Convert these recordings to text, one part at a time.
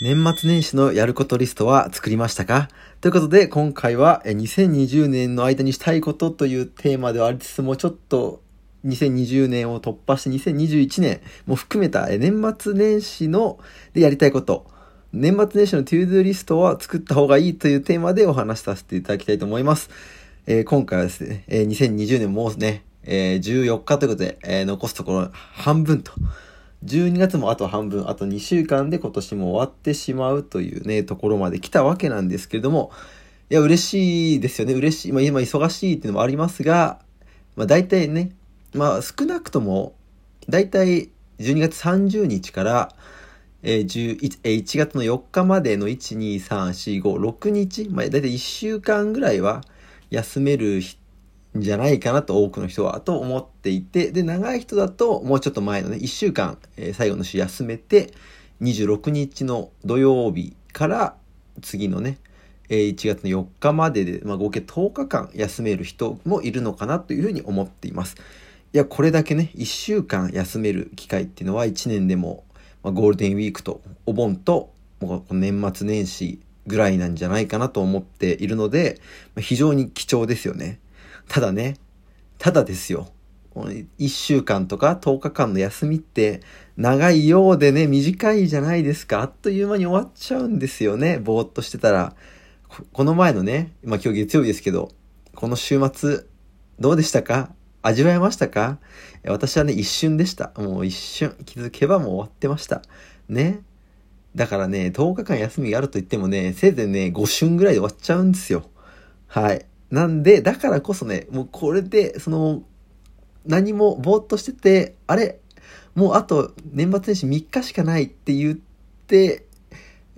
年末年始のやることリストは作りましたか？ということで、今回は2020年の間にしたいことというテーマではありつつも、ちょっと2020年を突破して2021年も含めた年末年始のでやりたいこと、年末年始の to-do リストは作った方がいいというテーマでお話しさせていただきたいと思います。えー今回はですね、えー2020年もうね、えー14日ということで、残すところ半分と。12月もあと半分、あと2週間で今年も終わってしまうというね、ところまで来たわけなんですけれども、いや、嬉しいですよね。嬉しい。まあ、今忙しいっていうのもありますが、まあ、大体ね、まあ、少なくとも、大体12月30日から、えー、11 1月の4日までの1、2、3、4、5、6日、まあ、大体1週間ぐらいは休める日んじゃないかなと多くの人はと思っていて、で、長い人だともうちょっと前のね、1週間、えー最後の週休めて、26日の土曜日から次のね、えー1月の4日までで、まあ、合計10日間休める人もいるのかなというふうに思っています。いや、これだけね、1週間休める機会っていうのは1年でも、まあ、ゴールデンウィークとお盆と、年末年始ぐらいなんじゃないかなと思っているので、まあ非常に貴重ですよね。ただね、ただですよ。1週間とか10日間の休みって長いようでね、短いじゃないですか。あっという間に終わっちゃうんですよね。ぼーっとしてたら。この前のね、まあ今日月曜日ですけど、この週末、どうでしたか？味わえましたか？私はね、一瞬でした。もう一瞬。気づけばもう終わってました。ね。だからね、10日間休みがあると言ってもね、せいぜいね、5瞬ぐらいで終わっちゃうんですよ。はい。なんで、だからこそね、もうこれで、その、何もぼーっとしてて、あれもうあと年末年始3日しかないって言って、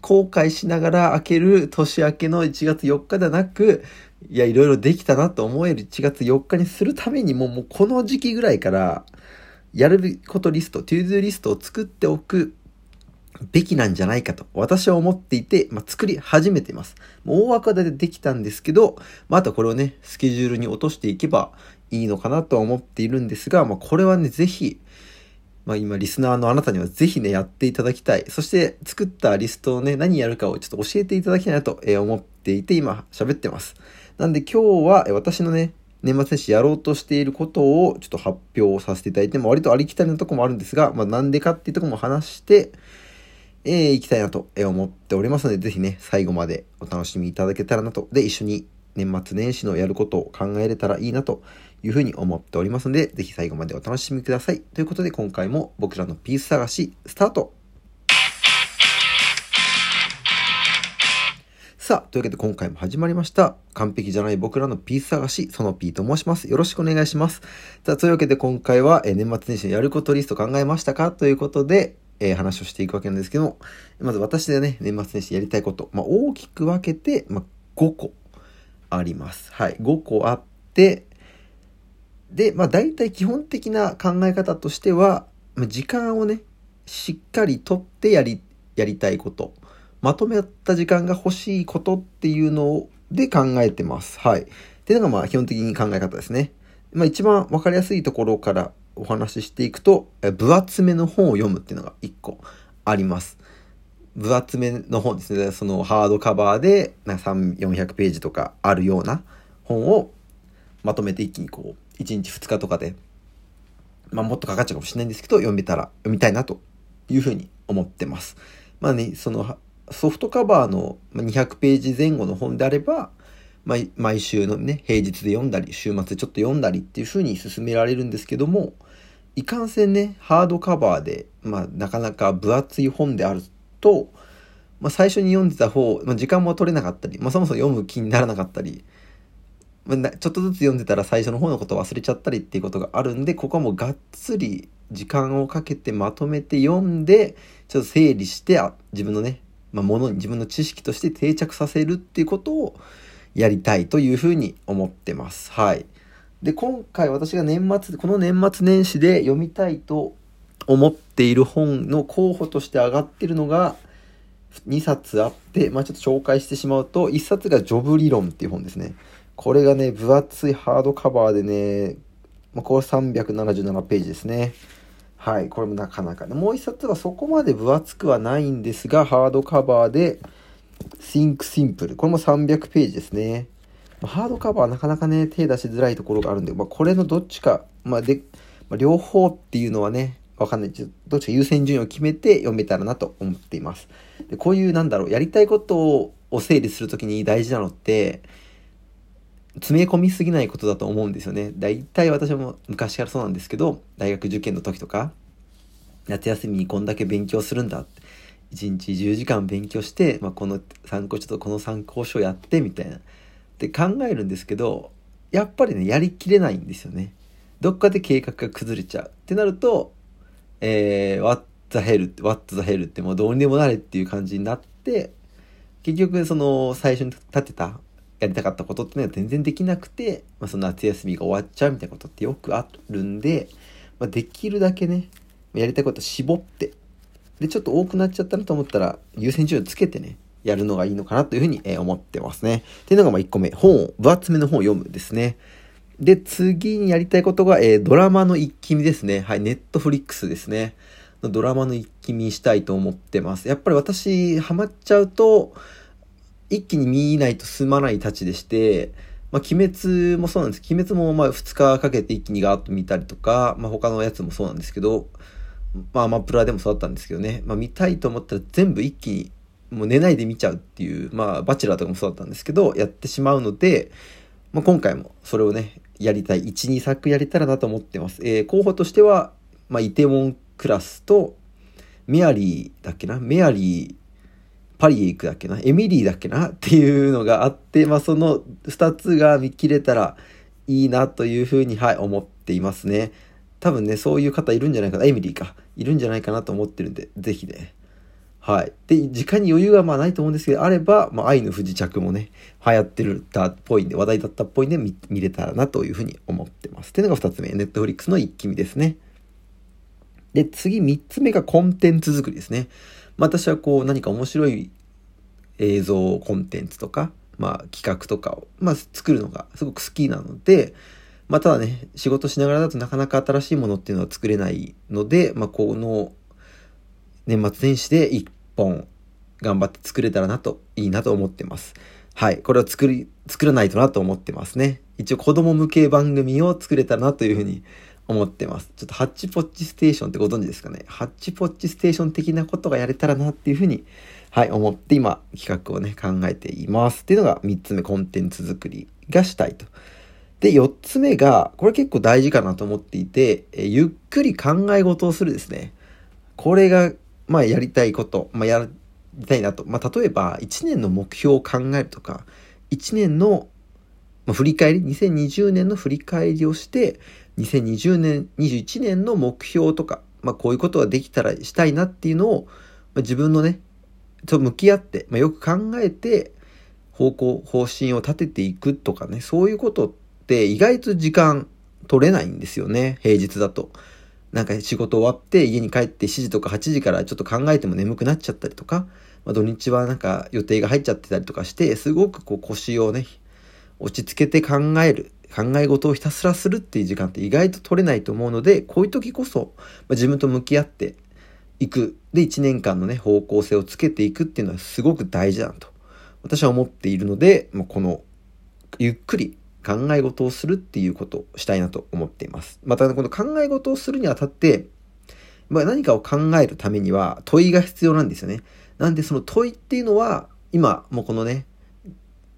後悔しながら開ける年明けの1月4日ではなく、いや、いろいろできたなと思える1月4日にするためにも、もうこの時期ぐらいから、やることリスト、 to-do リストを作っておくべきなんじゃないかと私は思っていて、まあ、作り始めています。もう大枠は大体できたんですけど、まあ、あとこれをね、スケジュールに落としていけばいいのかなとは思っているんですが、まあ、これはね、ぜひ、まあ、今、リスナーのあなたにはぜひね、やっていただきたい。そして、作ったリストをね、何やるかをちょっと教えていただきたいなと思っていて、今、喋ってます。なんで今日は、私のね、年末年始やろうとしていることをちょっと発表させていただいて、まあ、割とありきたりなとこもあるんですが、まあ、なんでかっていうとこも話して、えー、行きたいなと思っておりますので、ぜひね、最後までお楽しみいただけたらなと。で、一緒に年末年始のやることを考えれたらいいなというふうに思っておりますので、ぜひ最後までお楽しみください。ということで、今回も僕らのピース探し、スタートさあ、というわけで今回も始まりました。完璧じゃない僕らのピース探し、その P と申します。よろしくお願いします。さあ、というわけで今回は、えー年末年始のやることリスト考えましたか？ということで、えー話をしていくわけなんですけども、まず私でね、年末年始やりたいこと、まあ、大きく分けて、まあ、5個あります。はい、5個あって、で、まあ、大体基本的な考え方としては、まあ時間をね、しっかりとってやり、やりたいこと。まとめた時間が欲しいことっていうので考えてます。はい。っていうのがまあ基本的に考え方ですね。まあ一番わかりやすいところからお話ししていくと、え分厚めの本を読むっていうのが一個あります。分厚めの本ですね。そのハードカバーでなんか3 400ページとかあるような本をまとめて一気にこう1日2日とかでまあもっとかかっちゃうかもしれないんですけど読めたら読みたいなというふうに思ってます。まあね、そのソフトカバーの200ページ前後の本であれば、毎週のね、平日で読んだり、週末でちょっと読んだりっていう風に進められるんですけども、いかんせんね、ハードカバーで、まあ、なかなか分厚い本であると、まあ、最初に読んでた方、まあ、時間も取れなかったり、まあ、そもそも読む気にならなかったり、まあちょっとずつ読んでたら最初の方のことを忘れちゃったりっていうことがあるんで、ここはもうがっつり時間をかけてまとめて読んで、ちょっと整理して、あ自分のね、まあ、ものに自分の知識として定着させるっていうことをやりたいというふうに思ってます。はい。で、今回私が年末、この年末年始で読みたいと思っている本の候補として上がってるのが2冊あって、まあちょっと紹介してしまうと、1冊がジョブ理論っていう本ですね。これがね、分厚いハードカバーでね、まあ、これ377ページですね。はい、これもなかなか。もう一冊はそこまで分厚くはないんですが、ハードカバーで、Think Simple。これも300ページですね。ハードカバーはなかなかね、手出しづらいところがあるんで、まあ、これのどっちか、まあ、で、まあ、両方っていうのはね、わかんない。どっちか優先順位を決めて読めたらなと思っています。でこういう、なんだろう、やりたいことを整理するときに大事なのって、詰め込みすぎないことだと思うんですよね。大体私も昔からそうなんですけど、大学受験の時とか、夏休みにこんだけ勉強するんだって。1日10時間勉強して、まあ、この参考、ちょっとこの参考書やってみたいな。って考えるんですけど、やっぱりね、やりきれないんですよね。どっかで計画が崩れちゃう。ってなると、えー、what the hell, what the hell ってもうどうにでもなれっていう感じになって、結局その最初に立てたやりたかったことっていうのは全然できなくて、まあ、その夏休みが終わっちゃうみたいなことってよくあるんで、まあ、できるだけね、やりたいこと絞って、で、ちょっと多くなっちゃったなと思ったら、優先順位をつけてね、やるのがいいのかなというふうに思ってますね。っていうのがまあ1個目。本を、分厚めの本を読むですね。で、次にやりたいことが、えー、ドラマの一気見ですね。はい、ネットフリックスですね。のドラマの一気見したいと思ってます。やっぱり私、ハマっちゃうと、一気に見ないと済まないたちでして、まあ、鬼滅もそうなんです。鬼滅もまあ2日かけて一気にガーッと見たりとか、まあ、他のやつもそうなんですけど、まあ、アマプラでもそうだったんですけどね、まあ、見たいと思ったら全部一気に、もう寝ないで見ちゃうっていう、まあ、バチェラーとかもそうだったんですけど、やってしまうので、まあ、今回もそれをね、やりたい。1、2作やれたらなと思ってます。えー、候補としては、まあ、イテウォンクラスと、メアリーだっけな？メアリー、パリへ行くだっけな？エミリーだっけな？っていうのがあって、まあ、その2つが見切れたらいいなというふうに、はい、思っていますね。多分ね、そういう方いるんじゃないかな。エミリーか。いるんじゃないかなと思ってるんで、ぜひね。はい。で、時間に余裕はまあないと思うんですけど、あれば、まあ、愛の不時着もね、流行ってるたっぽいんで、話題だったっぽいんで見、見れたらなというふうに思ってます。っていうのが2つ目。ネットフリックスの一気見ですね。で、次3つ目がコンテンツ作りですね。私はこう何か面白い映像コンテンツとか、まあ企画とかを、まあ作るのがすごく好きなので、まあただね、仕事しながらだとなかなか新しいものっていうのは作れないので、まあこの年末年始で1本頑張って作れたらなと、いいなと思ってます。はい。これを作り、作らないとなと思ってますね。一応子供向け番組を作れたらなというふうに思ってます。ちょっとハッチポッチステーションってご存知ですかね。ハッチポッチステーション的なことがやれたらなっていうふうに、はい、思って今企画をね、考えています。っていうのが3つ目、コンテンツ作りがしたいと。で、4つ目が、これ結構大事かなと思っていて、えゆっくり考え事をするですね。これが、まあやりたいこと、まあやりたいなと。まあ例えば、1年の目標を考えるとか、1年の、まあ、振り返り、2020年の振り返りをして、2020年、21年の目標とか、まあこういうことができたらしたいなっていうのを、まあ、自分のね、と向き合って、まあ、よく考えて、方向、方針を立てていくとかね、そういうことって意外と時間取れないんですよね、平日だと。なんか仕事終わって家に帰って7時とか8時からちょっと考えても眠くなっちゃったりとか、まあ、土日はなんか予定が入っちゃってたりとかして、すごくこう腰をね、落ち着けて考える。考え事をひたすらするっていう時間って意外と取れないと思うので、こういう時こそ、まあ、自分と向き合っていく。で、1年間のね、方向性をつけていくっていうのはすごく大事だと。私は思っているので、もうこの、ゆっくり考え事をするっていうことをしたいなと思っています。また、この考え事をするにあたって、まあ、何かを考えるためには問いが必要なんですよね。なんでその問いっていうのは、今、もうこのね、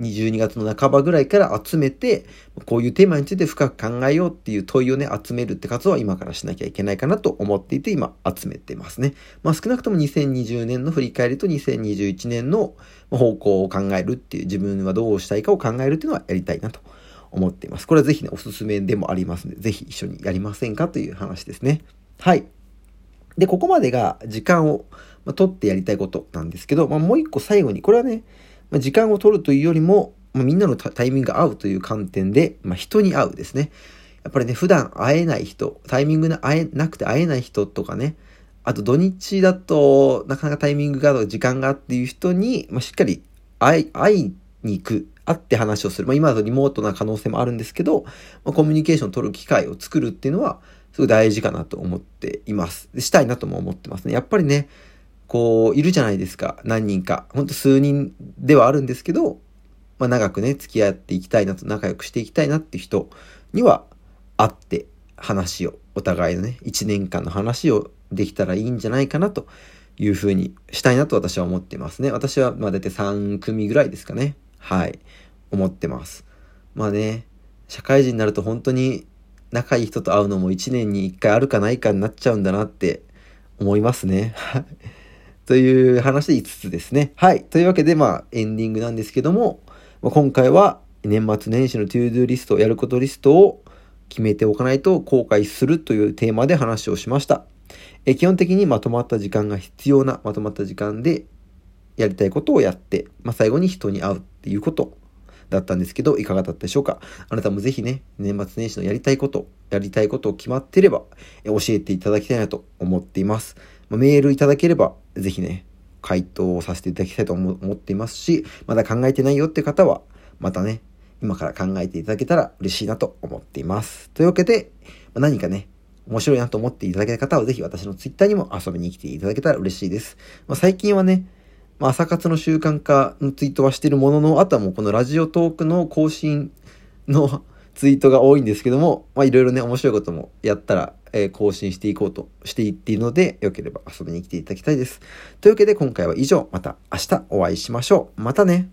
22月の半ばぐらいから集めて、こういうテーマについて深く考えようっていう問いをね、集めるって活動は今からしなきゃいけないかなと思っていて、今集めてますね。まあ少なくとも2020年の振り返りと2021年の方向を考えるっていう、自分はどうしたいかを考えるっていうのはやりたいなと思っています。これはぜひね、おすすめでもありますので、ぜひ一緒にやりませんかという話ですね。はい。で、ここまでが時間をま取ってやりたいことなんですけど、まあ、もう一個最後に、これはね、まあ、時間を取るというよりも、まあ、みんなのタイミングが合うという観点で、まあ、人に会うですね。やっぱりね、普段会えない人、タイミングが会えなくて会えない人とかね、あと土日だとなかなかタイミングが時間がっていう人に、まあ、しっかり会いに行く、会って話をする。まあ、今だとリモートな可能性もあるんですけど、まあ、コミュニケーションを取る機会を作るっていうのはすごい大事かなと思っています。したいなとも思ってますね。やっぱりね、こう、いるじゃないですか。何人か。ほんと数人ではあるんですけど、まあ長くね、付き合っていきたいなと、仲良くしていきたいなっていう人には、会って話を、お互いのね、1年間の話をできたらいいんじゃないかなというふうにしたいなと私は思ってますね。私はまあ大体3組ぐらいですかね。はい。思ってます。まあね、社会人になると本当に仲いい人と会うのも1年に1回あるかないかになっちゃうんだなって思いますね。という話で5つですね。はい。というわけで、まあ、エンディングなんですけども、まあ、今回は年末年始の to-do リスト、やることリストを決めておかないと後悔するというテーマで話をしました。え基本的にまとまった時間が必要な、まとまった時間でやりたいことをやって、まあ、最後に人に会うっていうことだったんですけど、いかがだったでしょうか？あなたもぜひね、年末年始のやりたいこと、やりたいことを決まっていれば、教えていただきたいなと思っています。ま、メールいただければ、ぜひね、回答をさせていただきたいと思っていますし、まだ考えてないよって方は、またね、今から考えていただけたら嬉しいなと思っています。というわけで、ま何かね、面白いなと思っていただけた方は、ぜひ私の Twitter にも遊びに来ていただけたら嬉しいです。まあ、最近はね、まあ、朝活の習慣化のツイートはしてるものの、あとはもうこのラジオトークの更新のツイートが多いんですけども、まあいろいろね、面白いこともやったら、えー、更新していこうとしていっているので、よければ遊びに来ていただきたいです。というわけで今回は以上、また明日お会いしましょう。またね。